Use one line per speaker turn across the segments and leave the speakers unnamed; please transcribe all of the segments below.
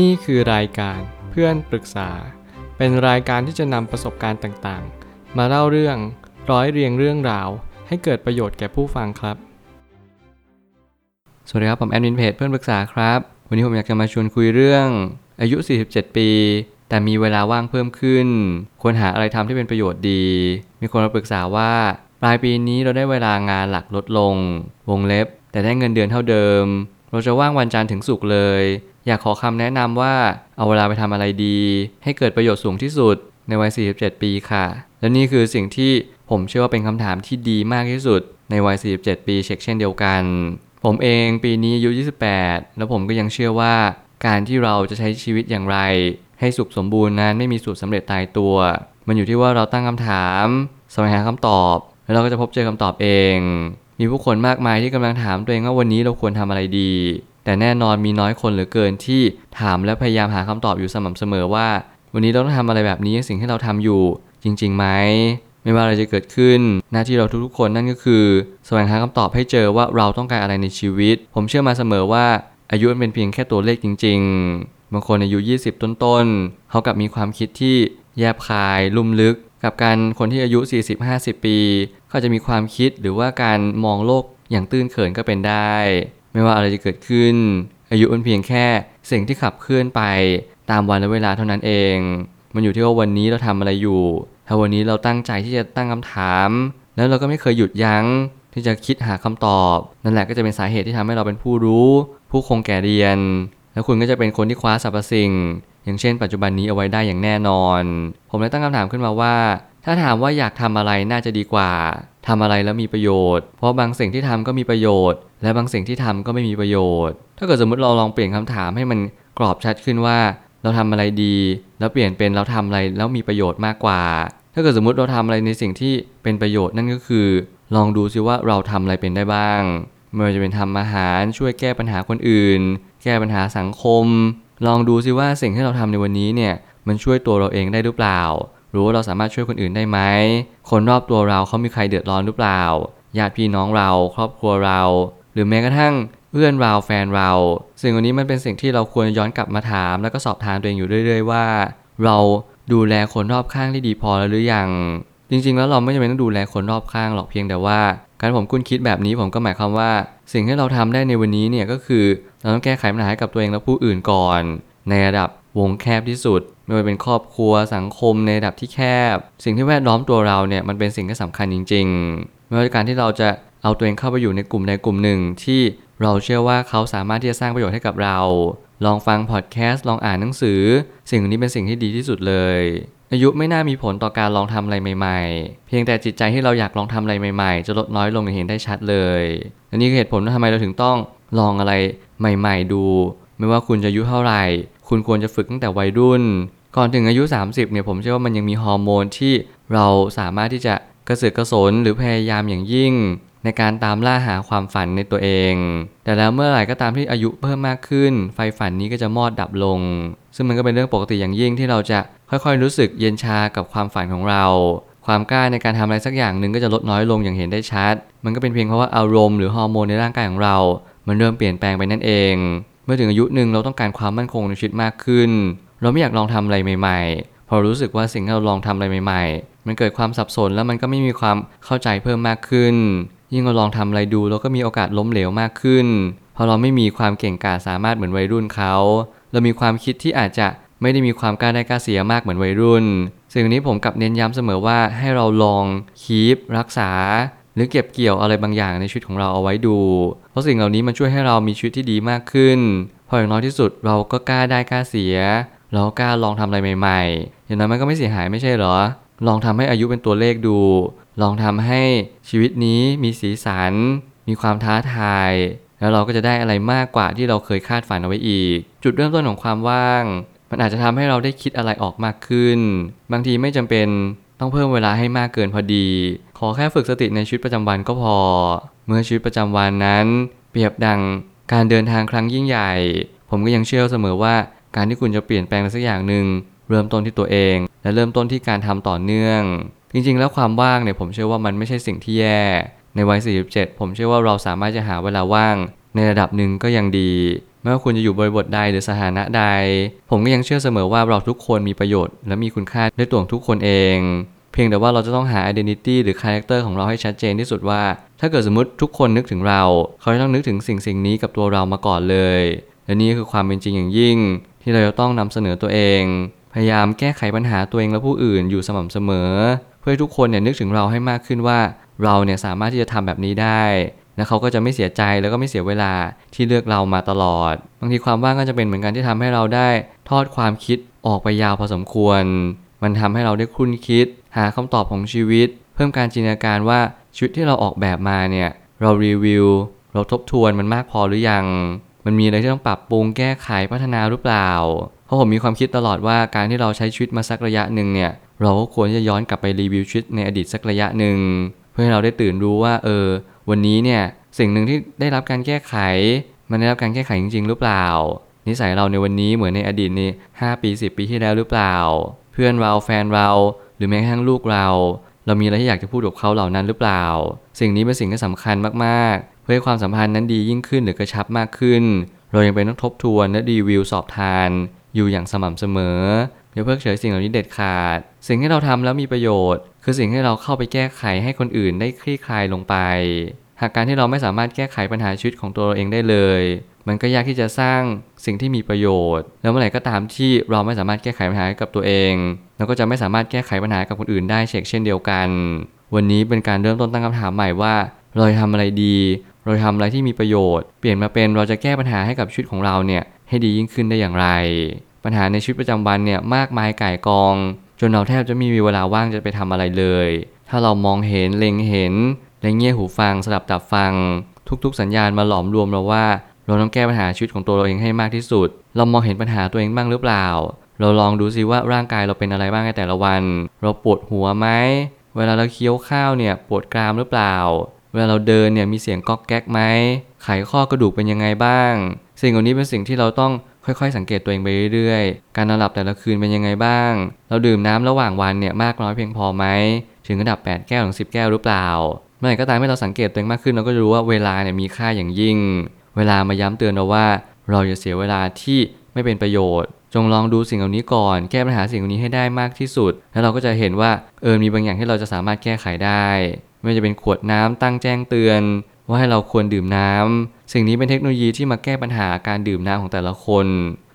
นี่คือรายการเพื่อนปรึกษา เป็นรายการที่จะนำประสบการณ์ต่างๆ มาเล่าเรื่องร้อยเรียงเรื่องราว ให้เกิดประโยชน์แก่ผู้ฟังครับ
สวัสดีครับ ผมแอดมินเพจเพื่อนปรึกษาครับ วันนี้ผมอยากจะมาชวนคุยเรื่อง อายุ 47 ปี แต่มีเวลาว่างเพิ่มขึ้น ควรหาอะไรทำที่เป็นประโยชน์ดี มีคนมาปรึกษาว่า ปลายปีนี้เราได้เวลางานหลักลดลง วงเล็บ แต่ได้เงินเดือนเท่าเดิม เราจะว่างวันจันทร์ถึงศุกร์เลย อยากขอคำแนะนำว่าเอาเวลาไปทำอะไรดี ให้เกิดประโยชน์สูงที่สุดในวัย 47 ปีค่ะ และนี่คือสิ่งที่ผมเชื่อว่าเป็นคำถามที่ดีมากที่สุดในวัย 47 ปีเช็คเช่นเดียวกัน ผมเองปีนี้อายุ 28 แล้วผมก็ยังเชื่อว่า การที่เราจะใช้ชีวิตอย่างไร ให้สุขสมบูรณ์นั้นไม่มีสูตรสำเร็จตายตัว มันอยู่ที่ว่าเราตั้งคำถามแสวงหาคำตอบ แล้วเราก็จะพบเจอคำตอบเอง มีผู้คนมากมายที่กำลังถามตัวเองว่าวันนี้เราควรทำอะไรดี แต่แน่นอนมีน้อยคนเหลือเกินที่ถามและพยายามหาคำตอบอยู่สม่ำเสมอว่า วันนี้เราต้องทำอะไรแบบนี้สิ่งที่เราทำอยู่ จริงๆไหมไม่ว่าอะไรจะเกิดขึ้น หน้าที่เราทุกๆคนนั่นก็คือแสวงหาคำตอบให้เจอว่าเราต้องการอะไรในชีวิต ผมเชื่อมาเสมอว่าอายุมันเป็นเพียงแค่ตัวเลขจริง ๆ บางคนอายุ 20 ต้นๆเขากลับมีความคิดที่แยบคายลุ่มลึก กับการคนที่อายุ 40-50 ปี เขาจะมีความคิดหรือว่าการมองโลกอย่างตื้นเขินก็เป็นได้ ไม่ว่าอะไรจะเกิดขึ้น อายุมันเพียงแค่สิ่งที่ขับเคลื่อนไปตามวันและเวลาเท่านั้นเอง มันอยู่ที่ว่าวันนี้เราทำอะไรอยู่ ถ้าวันนี้เราตั้งใจที่จะตั้งคำถาม แล้วเราก็ไม่เคยหยุดยั้งที่จะคิดหาคำตอบ นั่นแหละก็จะเป็นสาเหตุที่ทำให้เราเป็นผู้รู้ ผู้คงแก่เรียน แล้วคุณก็จะเป็นคนที่คว้าสรรพสิ่ง อย่างเช่น ปัจจุบันนี้เอาไว้ได้อย่างแน่นอน ผมเลยตั้งคำถามขึ้นมาว่า ถ้าถามว่าอยากทำอะไรน่าจะดีกว่าทำอะไรแล้วมีประโยชน์ เพราะบางสิ่งที่ทำก็มีประโยชน์ และบางสิ่งที่ทำก็ไม่มีประโยชน์ ถ้าเกิดสมมติเราลองเปลี่ยนคำถามให้มันกรอบชัดขึ้นว่า เราทำอะไรดี แล้วเปลี่ยนเป็นเราทำอะไรแล้วมีประโยชน์มากกว่า ถ้าเกิดสมมติเราทำอะไรในสิ่งที่เป็นประโยชน์นั่นก็คือ ลองดูซิว่าเราทำอะไรเป็นได้บ้างไม่ว่าจะเป็นทำอาหารช่วยแก้ปัญหาคนอื่น แก้ปัญหาสังคม ลองดูซิว่าสิ่งที่เราทำในวันนี้เนี่ยมันช่วยตัวเราเองได้หรือเปล่า หรู้ว่าเราสามารถช่วยคนอื่นได้ไหม คนรอบตัวเราเขามีใครเดือดร้อนหรือเปล่า ญาติพี่น้องเรา ครอบครัวเรา หรือแม้กระทั่งเพื่อนเราแฟนเรา สิ่งวันนี้มันเป็นสิ่งที่เราควรย้อนกลับมาถาม แล้วก็สอบทานตัวเองอยู่เรื่อย ๆ ว่า เราดูแลคนรอบข้างได้ดีพอแล้วหรือยัง จริง ๆ แล้วเราไม่จำเป็นต้องดูแลคนรอบข้างหรอกเพียงแต่ว่า การผมคุ้นคิดแบบนี้ผมก็หมายความว่า สิ่งที่เราทำได้ในวันนี้เนี่ยก็คือ เราต้องแก้ไขปัญหาให้กับตัวเองและผู้อื่นก่อน ในระดับวงแคบที่สุด ไม่ว่าเป็นครอบครัวสังคมในระดับที่แคบ สิ่งที่แวดล้อมตัวเราเนี่ยมันเป็นสิ่งที่สำคัญจริง ๆ ไม่ว่าการที่เราจะเอาตัวเองเข้าไปอยู่ในกลุ่มใดกลุ่มหนึ่งที่เราเชื่อว่าเขาสามารถที่จะสร้างประโยชน์ให้กับเรา ลองฟังพอดแคสต์ ลองอ่านหนังสือ สิ่งนี้เป็นสิ่งที่ดีที่สุดเลย อายุไม่น่ามีผลต่อการลองทำอะไรใหม่ๆ เพียงแต่จิตใจที่เราอยากลองทำอะไรใหม่ๆ จะลดน้อยลงอย่างเห็นได้ชัดเลยและนี่คือเหตุผลว่าทำไมเราถึงต้องลองอะไร ใหม่ๆดู ไม่ว่าคุณจะอายุเท่าไหร่ คุณควรจะฝึกตั้งแต่วัยรุ่น ก่อนถึงอายุ 30เนี่ยผมเชื่อว่ามันยังมีฮอร์โมนที่เราสามารถที่จะกระเสือกกระสนหรือพยายามอย่างยิ่ง ในการตามล่าหาความฝันในตัวเอง แต่แล้วเมื่อไหร่ก็ตามที่อายุเพิ่มมากขึ้น ไฟฝันนี้ก็จะมอดดับลง ซึ่งมันก็เป็นเรื่องปกติอย่างยิ่งที่เราจะค่อยๆ รู้สึกเย็นชากับความฝันของเรา ความกล้าในการทำอะไรสักอย่างหนึ่งก็จะลดน้อยลงอย่างเห็นได้ชัด มันก็เป็นเพียงเพราะว่าอารมณ์หรือฮอร์โมนในร่างกายของเรา มันเริ่มเปลี่ยนแปลงไปนั่นเอง เมื่อถึงอายุหนึ่งเราต้องการความมั่นคงในชีวิตมากขึ้น เราไม่อยากลองทำอะไรใหม่ๆ พอรู้สึกว่าสิ่งที่เราลองทำอะไรใหม่ ๆ มันเกิดความสับสนแล้วมันก็ไม่มีความเข้าใจเพิ่มมากขึ้น ยิ่งเราลองทำอะไรดูเราก็มีโอกาสล้มเหลวมากขึ้น เพอเราไม่มีความเก่งกาจสามารถเหมือนวัยรุ่นเขา เรามีความคิดที่อาจจะไม่ได้มีความกล้าได้กล้าเสียมากเหมือนวัยรุ่น สิ่งนี้ผมกลับเน้นย้ำเสมอว่าให้เราลองคีปรักษา หรือเก็บเกี่ยวอะไรบางอย่างในชีวิตของเราเอาไว้ดู เพราะสิ่งเหล่านี้มันช่วยให้เรามีชีวิตที่ดีมากขึ้น พออย่างน้อยที่สุดเราก็กล้าได้กล้าเสีย เรากล้าลองทำอะไรใหม่ๆ อย่างน้อยมันก็ไม่เสียหายไม่ใช่เหรอ ลองทำให้อายุเป็นตัวเลขดู ลองทำให้ชีวิตนี้มีสีสัน มีความท้าทาย แล้วเราก็จะได้อะไรมากกว่าที่เราเคยคาดฝันเอาไว้อีก จุดเริ่มต้นของความว่าง มันอาจจะทำให้เราได้คิดอะไรออกมากขึ้น บางทีไม่จำเป็น ต้องเพิ่มเวลาให้มากเกินพอดี ขอแค่ฝึกสติในชีวิตประจำวันก็พอ เมื่อชีวิตประจำวันนั้น เปรียบดังการเดินทางครั้งยิ่งใหญ่ ผมก็ยังเชื่อเสมอว่าการที่คุณจะเปลี่ยนแปลงอะไรสักอย่างหนึ่งเริ่มต้นที่ตัวเอง และเริ่มต้นที่การทำต่อเนื่อง จริงๆ แล้วความว่างเนี่ยผมเชื่อว่ามันไม่ใช่สิ่งที่แย่ ในวัย 47 ผมเชื่อว่าเราสามารถจะหาเวลาว่าง ในระดับหนึ่งก็ยังดี ไม่ว่าคุณจะอยู่บริบทใดหรือสถานะใด ผมก็ยังเชื่อเสมอว่าเราทุกคนมีประโยชน์ และมีคุณค่าด้วยตัวของทุกคนเอง เพียงแต่ว่าเราจะต้องหา identity หรือ character ของเราให้ชัดเจนที่สุดว่า ถ้าเกิดสมมติทุกคนนึกถึงเรา เขาจะต้องนึกถึงสิ่งสิ่งนี้กับตัวเรามาก่อนเลย และนี่คือความเป็นจริงอย่างยิ่ง ที่เราจะต้องนำเสนอตัวเอง พยายามแก้ไขปัญหาตัวเองและผู้อื่นอยู่สม่ำเสมอ เพื่อให้ทุกคนเนี่ยนึกถึงเราให้มากขึ้นว่า เราเนี่ยสามารถที่จะทำแบบนี้ได้ และเขาก็จะไม่เสียใจแล้วก็ไม่เสียเวลาที่เลือกเรามาตลอด บางทีความว่างก็จะเป็นเหมือนกันที่ทำให้เราได้ทอดความคิดออกไปยาวพอสมควร มันทำให้เราได้คุ้นคิด หาคำตอบของชีวิต เพิ่มการจินตนาการว่าชีวิตที่เราออกแบบมาเนี่ยเรารีวิว เราทบทวนมันมากพอหรือยัง มันมีอะไรที่ต้องปรับปรุงแก้ไขพัฒนาหรือเปล่า เพราะผมมีความคิดตลอดว่าการที่เราใช้ชีวิตมาสักระยะหนึ่งเนี่ยเราก็ควรจะย้อนกลับไปรีวิวชีวิตในอดีตสักระยะหนึ่ง เพื่อให้เราได้ตื่นรู้ว่า เออ วันนี้เนี่ยสิ่งหนึ่งที่ได้รับการแก้ไข มันได้รับการแก้ไขจริง ๆ หรือเปล่า นิสัยเราในวันนี้เหมือนในอดีตนี่5ปี 10 ปีที่แล้วหรือเปล่า เพื่อนเราแฟนเราหรือแม้กระทั่งลูกเรา เรามีอะไรที่อยากจะพูดกับเขาเหล่านั้นหรือเปล่า สิ่งนี้เป็นสิ่งที่สำคัญมากๆ เพื่อให้ความสัมพันธ์นั้นดียิ่งขึ้นหรือกระชับมากขึ้น เรายังเป็นต้องทบทวนและรีวิวสอบทาน อยู่อย่างสม่ำเสมออย่าเพิกเฉยสิ่งเหล่านี้เด็ดขาด สิ่งที่เราทำแล้วมีประโยชน์ คือสิ่งที่เราเข้าไปแก้ไขให้คนอื่นได้คลี่คลายลงไป หากการที่เราไม่สามารถแก้ไขปัญหาชีวิตของตัวเราเองได้เลย มันก็ยากที่จะสร้างสิ่งที่มีประโยชน์ แล้วเมื่อไหร่ก็ตามที่เราไม่สามารถแก้ไขปัญหาให้กับตัวเองเราก็จะไม่สามารถแก้ไขปัญหากับคนอื่นได้เช่นเช่นเดียวกัน วันนี้เป็นการเริ่มต้นตั้งคำถามใหม่ว่าเราจะทำอะไรดี เราจะทำอะไรที่มีประโยชน์ เปลี่ยนมาเป็นเราจะแก้ปัญหาให้กับชีวิตของเราเนี่ยให้ดียิ่งขึ้นได้อย่างไร ปัญหาในชีวิตประจำวันเนี่ยมากมายก่ายกองจนเราแทบจะไม่มีเวลาว่างจะไปทำอะไรเลย ถ้าเรามองเห็นเล็งเห็นและเงี่ยหูฟังสลับตับฟัง ทุกๆ สัญญาณมาหลอมรวมเราว่า เราต้องแก้ปัญหาชีวิตของตัวเราเองให้มากที่สุด เรามองเห็นปัญหาตัวเองบ้างหรือเปล่า เราลองดูซิว่าร่างกายเราเป็นอะไรบ้างในแต่ละวัน เราปวดหัวไหมเวลาเราเคี้ยวข้าวเนี่ยปวดกรามหรือเปล่า เวลาเราเดินเนี่ยมีเสียงก๊อกแก๊กไหมไขข้อกระดูกเป็นยังไงบ้าง สิ่งเหล่านี้เป็นสิ่งที่เราต้อง ค่อยๆ สังเกตตัวเองไปเรื่อยๆ การนอนหลับแต่ละคืนเป็นยังไงบ้าง เราดื่มน้ำระหว่างวันเนี่ยมากน้อยเพียงพอไหม ถึงระดับ 8 แก้วถึง 10 แก้วหรือเปล่า เมื่อไหร่ก็ตามที่เราสังเกตตัวเองมากขึ้นเราก็จะรู้ว่าเวลาเนี่ยมีค่าอย่างยิ่ง เวลามาย้ำเตือนเราว่า เราอย่าเสียเวลาที่ไม่เป็นประโยชน์ จงลองดูสิ่งเหล่านี้ก่อน แก้ปัญหาสิ่งเหล่านี้ให้ได้มากที่สุด แล้วเราก็จะเห็นว่าเออมีบางอย่างที่เราจะสามารถแก้ไขได้ ไม่ว่าจะเป็นขวดน้ำตั้งแจ้งเตือน ว่าให้เราควรดื่มน้ำสิ่งนี้เป็นเทคโนโลยีที่มาแก้ปัญหาการดื่มน้ำของแต่ละคน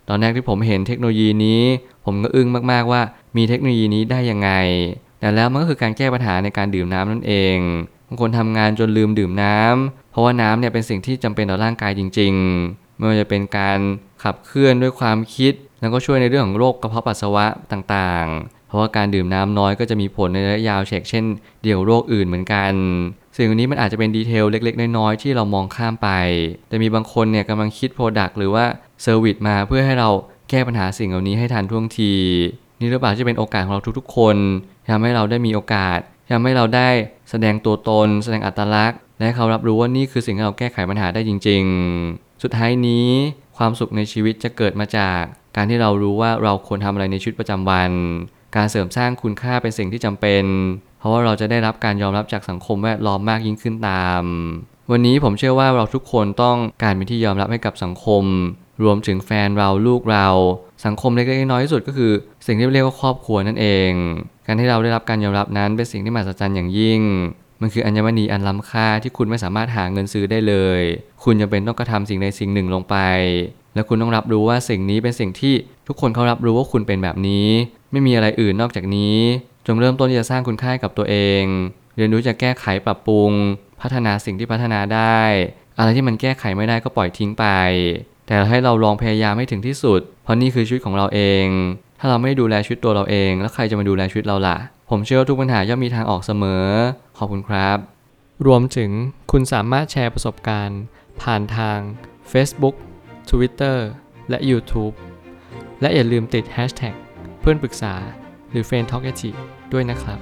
ตอนแรกที่ผมเห็นเทคโนโลยีนี้ ผมก็อึ้งมากๆว่ามีเทคโนโลยีนี้ได้ยังไง แต่แล้วมันก็คือการแก้ปัญหาในการดื่มน้ำนั่นเองบางคนทำงานจนลืมดื่มน้ำเพราะว่าน้ำเนี่ยเป็นสิ่งที่จำเป็นต่อร่างกายจริงๆไม่ว่าจะเป็นการขับเคลื่อนด้วยความคิด แล้วก็ช่วยในเรื่องของโรคกระเพาะปัสสาวะต่างๆ เพราะว่าการดื่มน้ำน้อยก็จะมีผลในระยะยาวเช่นเช่นเดียวโรคอื่นเหมือนกัน สิ่งนี้มันอาจจะเป็น detail เล็ก ๆ น้อยๆที่เรามองข้ามไป แต่มีบางคนเนี่ยกำลังคิด product หรือว่า service มาเพื่อให้เราแก้ปัญหาสิ่งเหล่านี้ให้ทันท่วงที นี่หรือเปล่าที่เป็นโอกาสของเราทุกๆ คนทำให้เราได้มีโอกาสทำให้เราได้แสดงตัวตน แสดงอัตลักษณ์ และเขารับรู้ว่านี่คือสิ่งที่เราแก้ไขปัญหาได้จริง ๆ สุดท้ายนี้ความสุขในชีวิตจะเกิดมาจากการที่เรารู้ว่าเราควรทำอะไรในชีวิตประจำวัน การเสริมสร้างคุณค่าเป็นสิ่งที่จำเป็น เพราะว่าเราจะได้รับการยอมรับจากสังคมแวดล้อมมากยิ่งขึ้นตาม วันนี้ผมเชื่อว่าเราทุกคนต้องการเป็นที่ยอมรับให้กับสังคม รวมถึงแฟนเราลูกเรา สังคมเล็กๆน้อยที่สุดก็คือ สิ่งที่เรียกว่าครอบครัวนั่นเอง การที่เราได้รับการยอมรับนั้นเป็นสิ่งที่มหัศจรรย์อย่างยิ่งมันคืออัญมณีอันล้ำค่าที่คุณไม่สามารถหาเงินซื้อได้เลย คุณจำเป็นต้องกระทำสิ่งใดสิ่งหนึ่งลงไป และคุณต้องรับรู้ว่าสิ่งนี้เป็นสิ่งที่ทุกคนเขารับรู้ว่าคุณเป็นแบบนี้ ไม่มีอะไรอื่นนอกจากนี้ จงเริ่มต้นที่จะสร้างคุณค่าให้กับตัวเอง เรียนรู้จะแก้ไขปรับปรุง พัฒนาสิ่งที่พัฒนาได้ อะไรที่มันแก้ไขไม่ได้ก็ปล่อยทิ้งไป แต่ให้เราลองพยายามให้ถึงที่สุด เพราะนี่คือชีวิตของเราเอง ถ้าเราไม่ดูแลชีวิตตัวเราเอง แล้วใครจะมาดูแลชีวิตเราล่ะ ผมเชื่อว่าทุกปัญหาย่อมมีทางออกเสมอ ขอบคุณครับ
รวมถึงคุณสามารถแชร์ประสบการณ์ ผ่านทาง Facebook Twitter และ YouTube และอย่าลืมติด Hashtag เพื่อนปรึกษา รือ f r ร e n d t a l k a ด้วยนะครับ